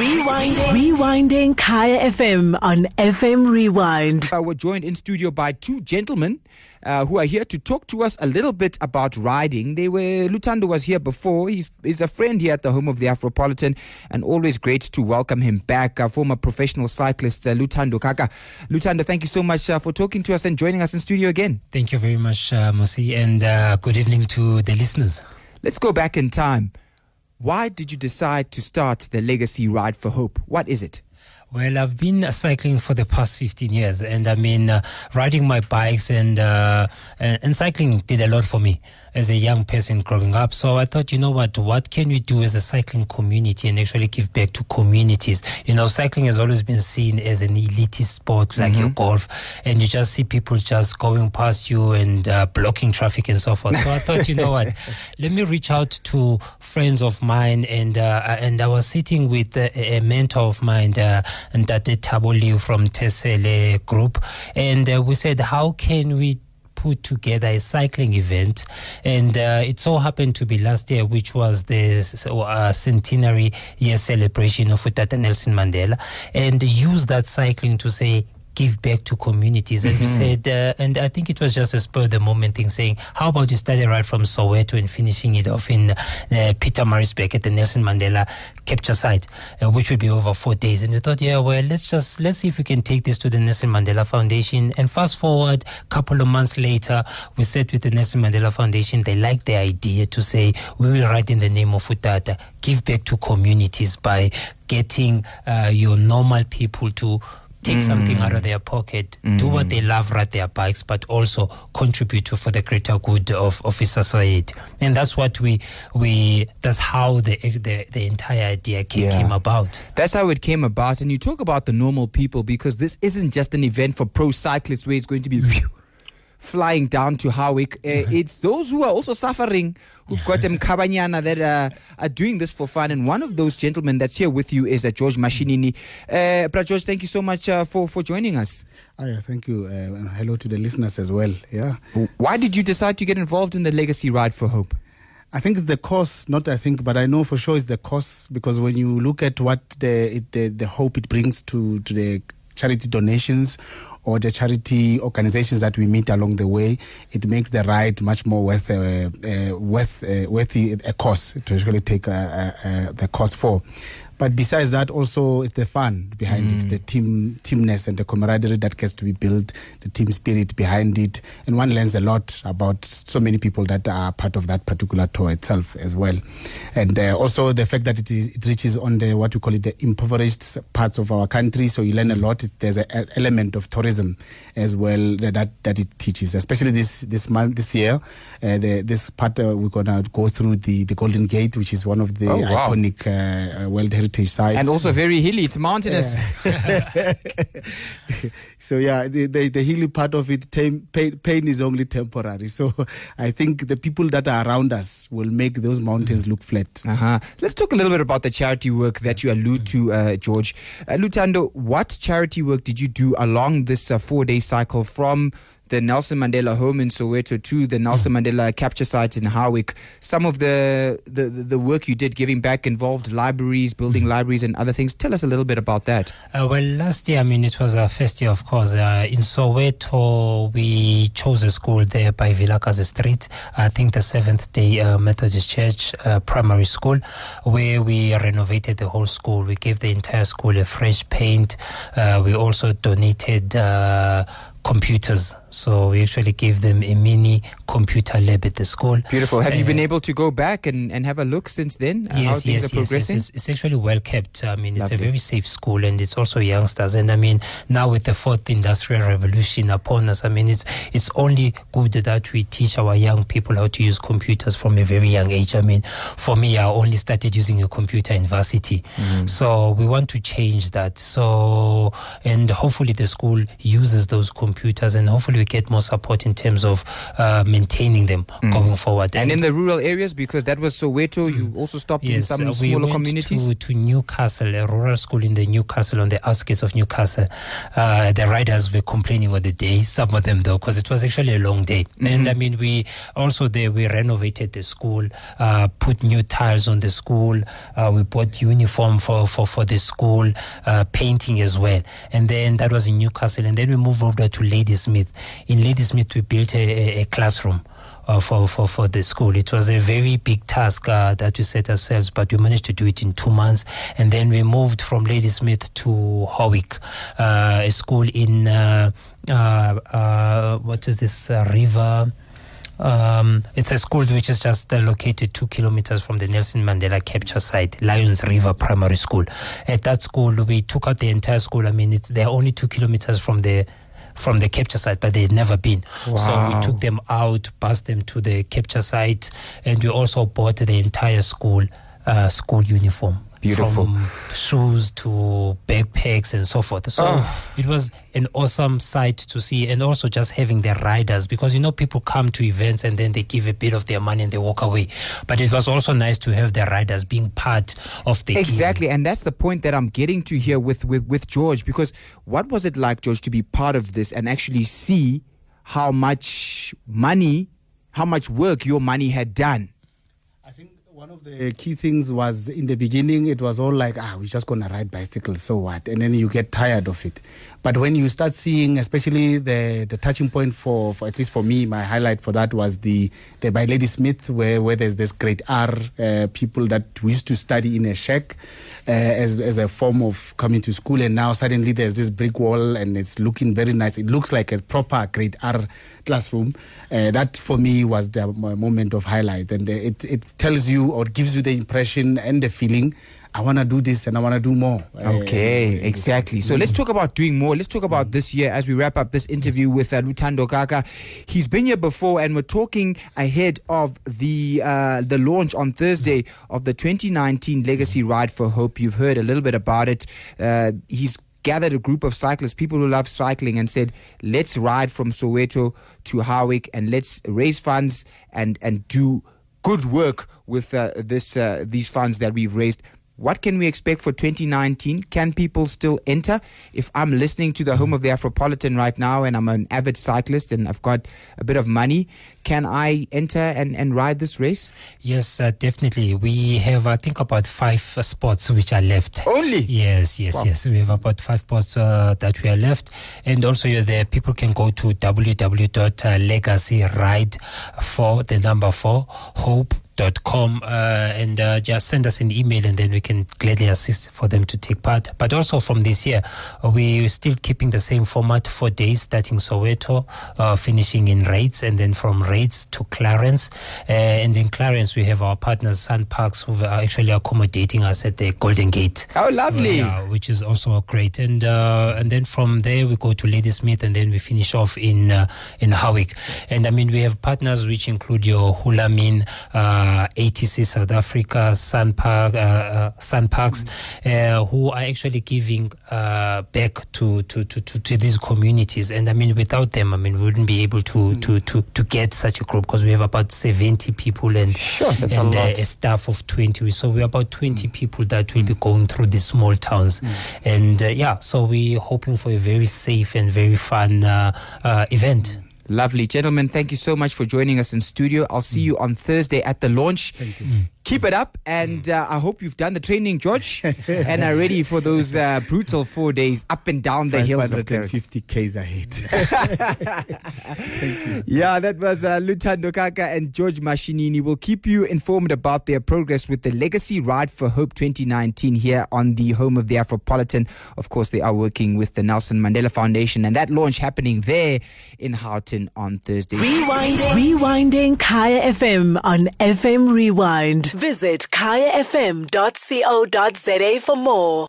Rewinding. Rewinding Kaya FM on FM Rewind. Uh, we're joined in studio by two gentlemen uh, who are here to talk to us a little bit about riding. They were Luthando was here before. He's he's a friend here at the home of the Afropolitan, and always great to welcome him back. Uh, former professional cyclist uh, Luthando Kaka. Luthando, thank you so much uh, for talking to us and joining us in studio again. Thank you very much, uh, Mosi, and uh, good evening to the listeners. Let's go back in time. Why did you decide to start the Legacy Ride for Hope? What is it? Well, I've been uh, cycling for the past 15 years, and I mean, uh, riding my bikes and, uh, and and cycling did a lot for me as a young person growing up. So I thought, you know what, what can we do as a cycling community and actually give back to communities? You know, cycling has always been seen as an elitist sport like your golf, and you just see people just going past you and uh, blocking traffic and so forth. So I thought, you know what, let me reach out to friends of mine, and uh, and I was sitting with a, a mentor of mine, uh, and Tate Thabo Liu from Tesele Group, and uh, we said, how can we put together a cycling event, and uh, it so happened to be last year, which was the uh, centenary year celebration of Utata Nelson Mandela, and use that cycling to say give back to communities. And we said, uh, and I think it was just a spur of the moment thing saying, how about you start it right from Soweto and finishing it off in uh, Pietermaritzburg at the Nelson Mandela capture site, uh, which would be over four days. And we thought, yeah, well, let's just, let's see if we can take this to the Nelson Mandela Foundation. And fast forward a couple of months later, we sat with the Nelson Mandela Foundation. They liked the idea to say, we will write in the name of Utata, give back to communities by getting uh, your normal people to take something out of mm. their pocket, do mm. what they love, ride their bikes, but also contribute to for the greater good of, of society. And that's what we we that's how the the, the entire idea came, Yeah. came about. That's how it came about. And you talk about the normal people because this isn't just an event for pro cyclists where it's going to be flying down to Howick. Uh, it's those who are also suffering, who've got them kabanyana that uh, are doing this for fun. And one of those gentlemen that's here with you is uh, George Mashinini. Uh, Bra George, thank you so much uh, for, for joining us. Oh, yeah, thank you. Uh, and hello to the listeners as well. Yeah. Why did you decide to get involved in the Legacy Ride for Hope? I think it's the cost, not I think, but I know for sure it's the cost because when you look at what the it, the, the hope it brings to, to the charity donations or the charity organizations that we meet along the way, it makes the ride much more worth uh, uh, worth uh, worthy a cost to actually take uh, uh, uh, the cost for. But besides that, also it's the fun behind it, the team teamness and the camaraderie that gets to be built, the team spirit behind it, and one learns a lot about so many people that are part of that particular tour itself as well, and uh, also the fact that it is it reaches on the what we call it the impoverished parts of our country, so you learn a lot. It's, there's an element of tourism as well that that, that it teaches, especially this this month this year. Uh, the, this part uh, we're gonna go through the the Golden Gate, which is one of the Oh, wow. iconic uh, uh, World Heritage sites. And also very hilly, it's mountainous. so yeah, the, the the hilly part of it, pain, pain is only temporary. So I think the people that are around us will make those mountains look flat. Uh-huh. Let's talk a little bit about the charity work that you allude to, uh, George. Uh, Luthando, what charity work did you do along this uh, four-day cycle from the Nelson Mandela home in Soweto to the Nelson Mandela capture site in Howick? Some of the, the, the work you did giving back involved libraries, building libraries and other things. Tell us a little bit about that. Uh, well, last year, I mean, it was our first year, of course. Uh, in Soweto, we chose a school there by Vilakazi Street. I think the Seventh Day uh, Methodist Church uh, Primary School, where we renovated the whole school. We gave the entire school a fresh paint. Uh, we also donated. Computers so we actually gave them a mini computer lab at the school Beautiful. Have you Uh, been able to go back and, and have a look since then? uh, Yes, things yes, are yes, yes. It's, it's actually well kept. I mean, it's Lovely. a very safe school, and it's also youngsters. And I mean, now with the fourth industrial revolution upon us, I mean, it's it's only good that we teach our young people how to use computers from a very young age. I mean, for me, I only started using a computer in varsity, so we want to change that. So, and hopefully, the school uses those computers computers, and hopefully we get more support in terms of uh, maintaining them going forward. And in the rural areas, because that was Soweto, you also stopped in some uh, we smaller went communities. To, to Newcastle, a rural school in the Newcastle, on the outskirts of Newcastle. Uh, the riders were complaining on the day, some of them though, because it was actually a long day. And I mean, we also there we renovated the school, uh, put new tiles on the school, uh, we bought uniform for, for, for the school, uh, painting as well. And then that was in Newcastle. And then we moved over to Ladysmith. In Ladysmith, we built a, a, classroom uh, for, for, for the school. It was a very big task uh, that we set ourselves, but we managed to do it in two months. And then we moved from Ladysmith to Howick, uh, a school in, uh, uh, what is this, river? Um, it's a school which is just uh, located two kilometers from the Nelson Mandela capture site, Lions River Primary School. At that school, we took out the entire school. I mean, it's, they're only two kilometers from the from the capture site, but they'd never been. So we took them out, passed them to the capture site, and we also bought the entire school uh, school uniform. Beautiful. From shoes to backpacks and so forth. So Oh. it was an awesome sight to see, and also just having the riders because you know people come to events and then they give a bit of their money and they walk away. But it was also nice to have the riders being part of the Exactly, and that's the point that I'm getting to here with, with, with George. Because what was it like, George, to be part of this and actually see how much money, how much work your money had done? One of the key things was in the beginning, it was all like, ah, we're just going to ride bicycles, so what? And then you get tired of it. But when you start seeing, especially the, the touching point for, for, at least for me, my highlight for that was the, the by Ladysmith, where, where there's this great R uh, people that we used to study in a shack uh, as, as a form of coming to school. And now suddenly there's this brick wall and it's looking very nice. It looks like a proper grade R classroom. Uh, that for me was the moment of highlight. And it, it tells you or gives you the impression and the feeling, I want to do this and I want to do more. Okay, exactly. So let's talk about doing more. Let's talk about this year as we wrap up this interview with uh, Luthando Kaka. He's been here before, and we're talking ahead of the uh, the launch on Thursday of the 2019 Legacy Ride for Hope. You've heard a little bit about it. Uh, he's gathered a group of cyclists, people who love cycling, and said, "Let's ride from Soweto to Howick, and let's raise funds and and do." Good work with uh, this uh, these funds that we've raised. What can we expect for 2019? Can people still enter? If I'm listening to the home of the Afropolitan right now and I'm an avid cyclist and I've got a bit of money, can I enter and, and ride this race? Yes, uh, definitely. We have, I think, about five uh, spots which are left. Only? Yes, yes, Wow. yes. We have about five spots uh, that we are left, and also uh, the people can go to www.legacyride for the number four hope com uh, and uh, just send us an email and then we can gladly assist for them to take part but also from this year uh, we're still keeping the same format for days starting soweto uh, finishing in Reitz and then from Reitz to clarence uh, and in clarence we have our partners SANParks who are actually accommodating us at the golden gate Oh, lovely. which is also great. And uh, and then from there we go to Ladysmith, and then we finish off in uh, in Howick. And I mean we have partners which include your Hulamin, uh, ATC South Africa, Sun Park, uh, uh, SANParks, uh, who are actually giving uh, back to, to, to, to, these communities. And I mean without them, I mean we wouldn't be able to to, to, to get such a group because we have about seventy people and Sure, that's a and a staff of 20 so we're about 20 people that will be going through these small towns. And uh, yeah so we're hoping for a very safe and very fun uh, uh, event Lovely. Gentlemen, thank you so much for joining us in studio. I'll see you on Thursday at the launch. Mm. Thank you. Keep it up, and uh, I hope you've done the training, George, and are ready for those uh, brutal four days up and down the hills of Clarence. 550 Ks ahead. Yeah, that was uh, Luthando Kaka and George Mashinini. We'll keep you informed about their progress with the Legacy Ride for Hope 2019 here on the home of the Afropolitan. Of course, they are working with the Nelson Mandela Foundation, and that launch happening there in Houghton on Thursday. Rewinding. Rewinding Kaya FM on FM Rewind. Visit kayafm.co.za for more.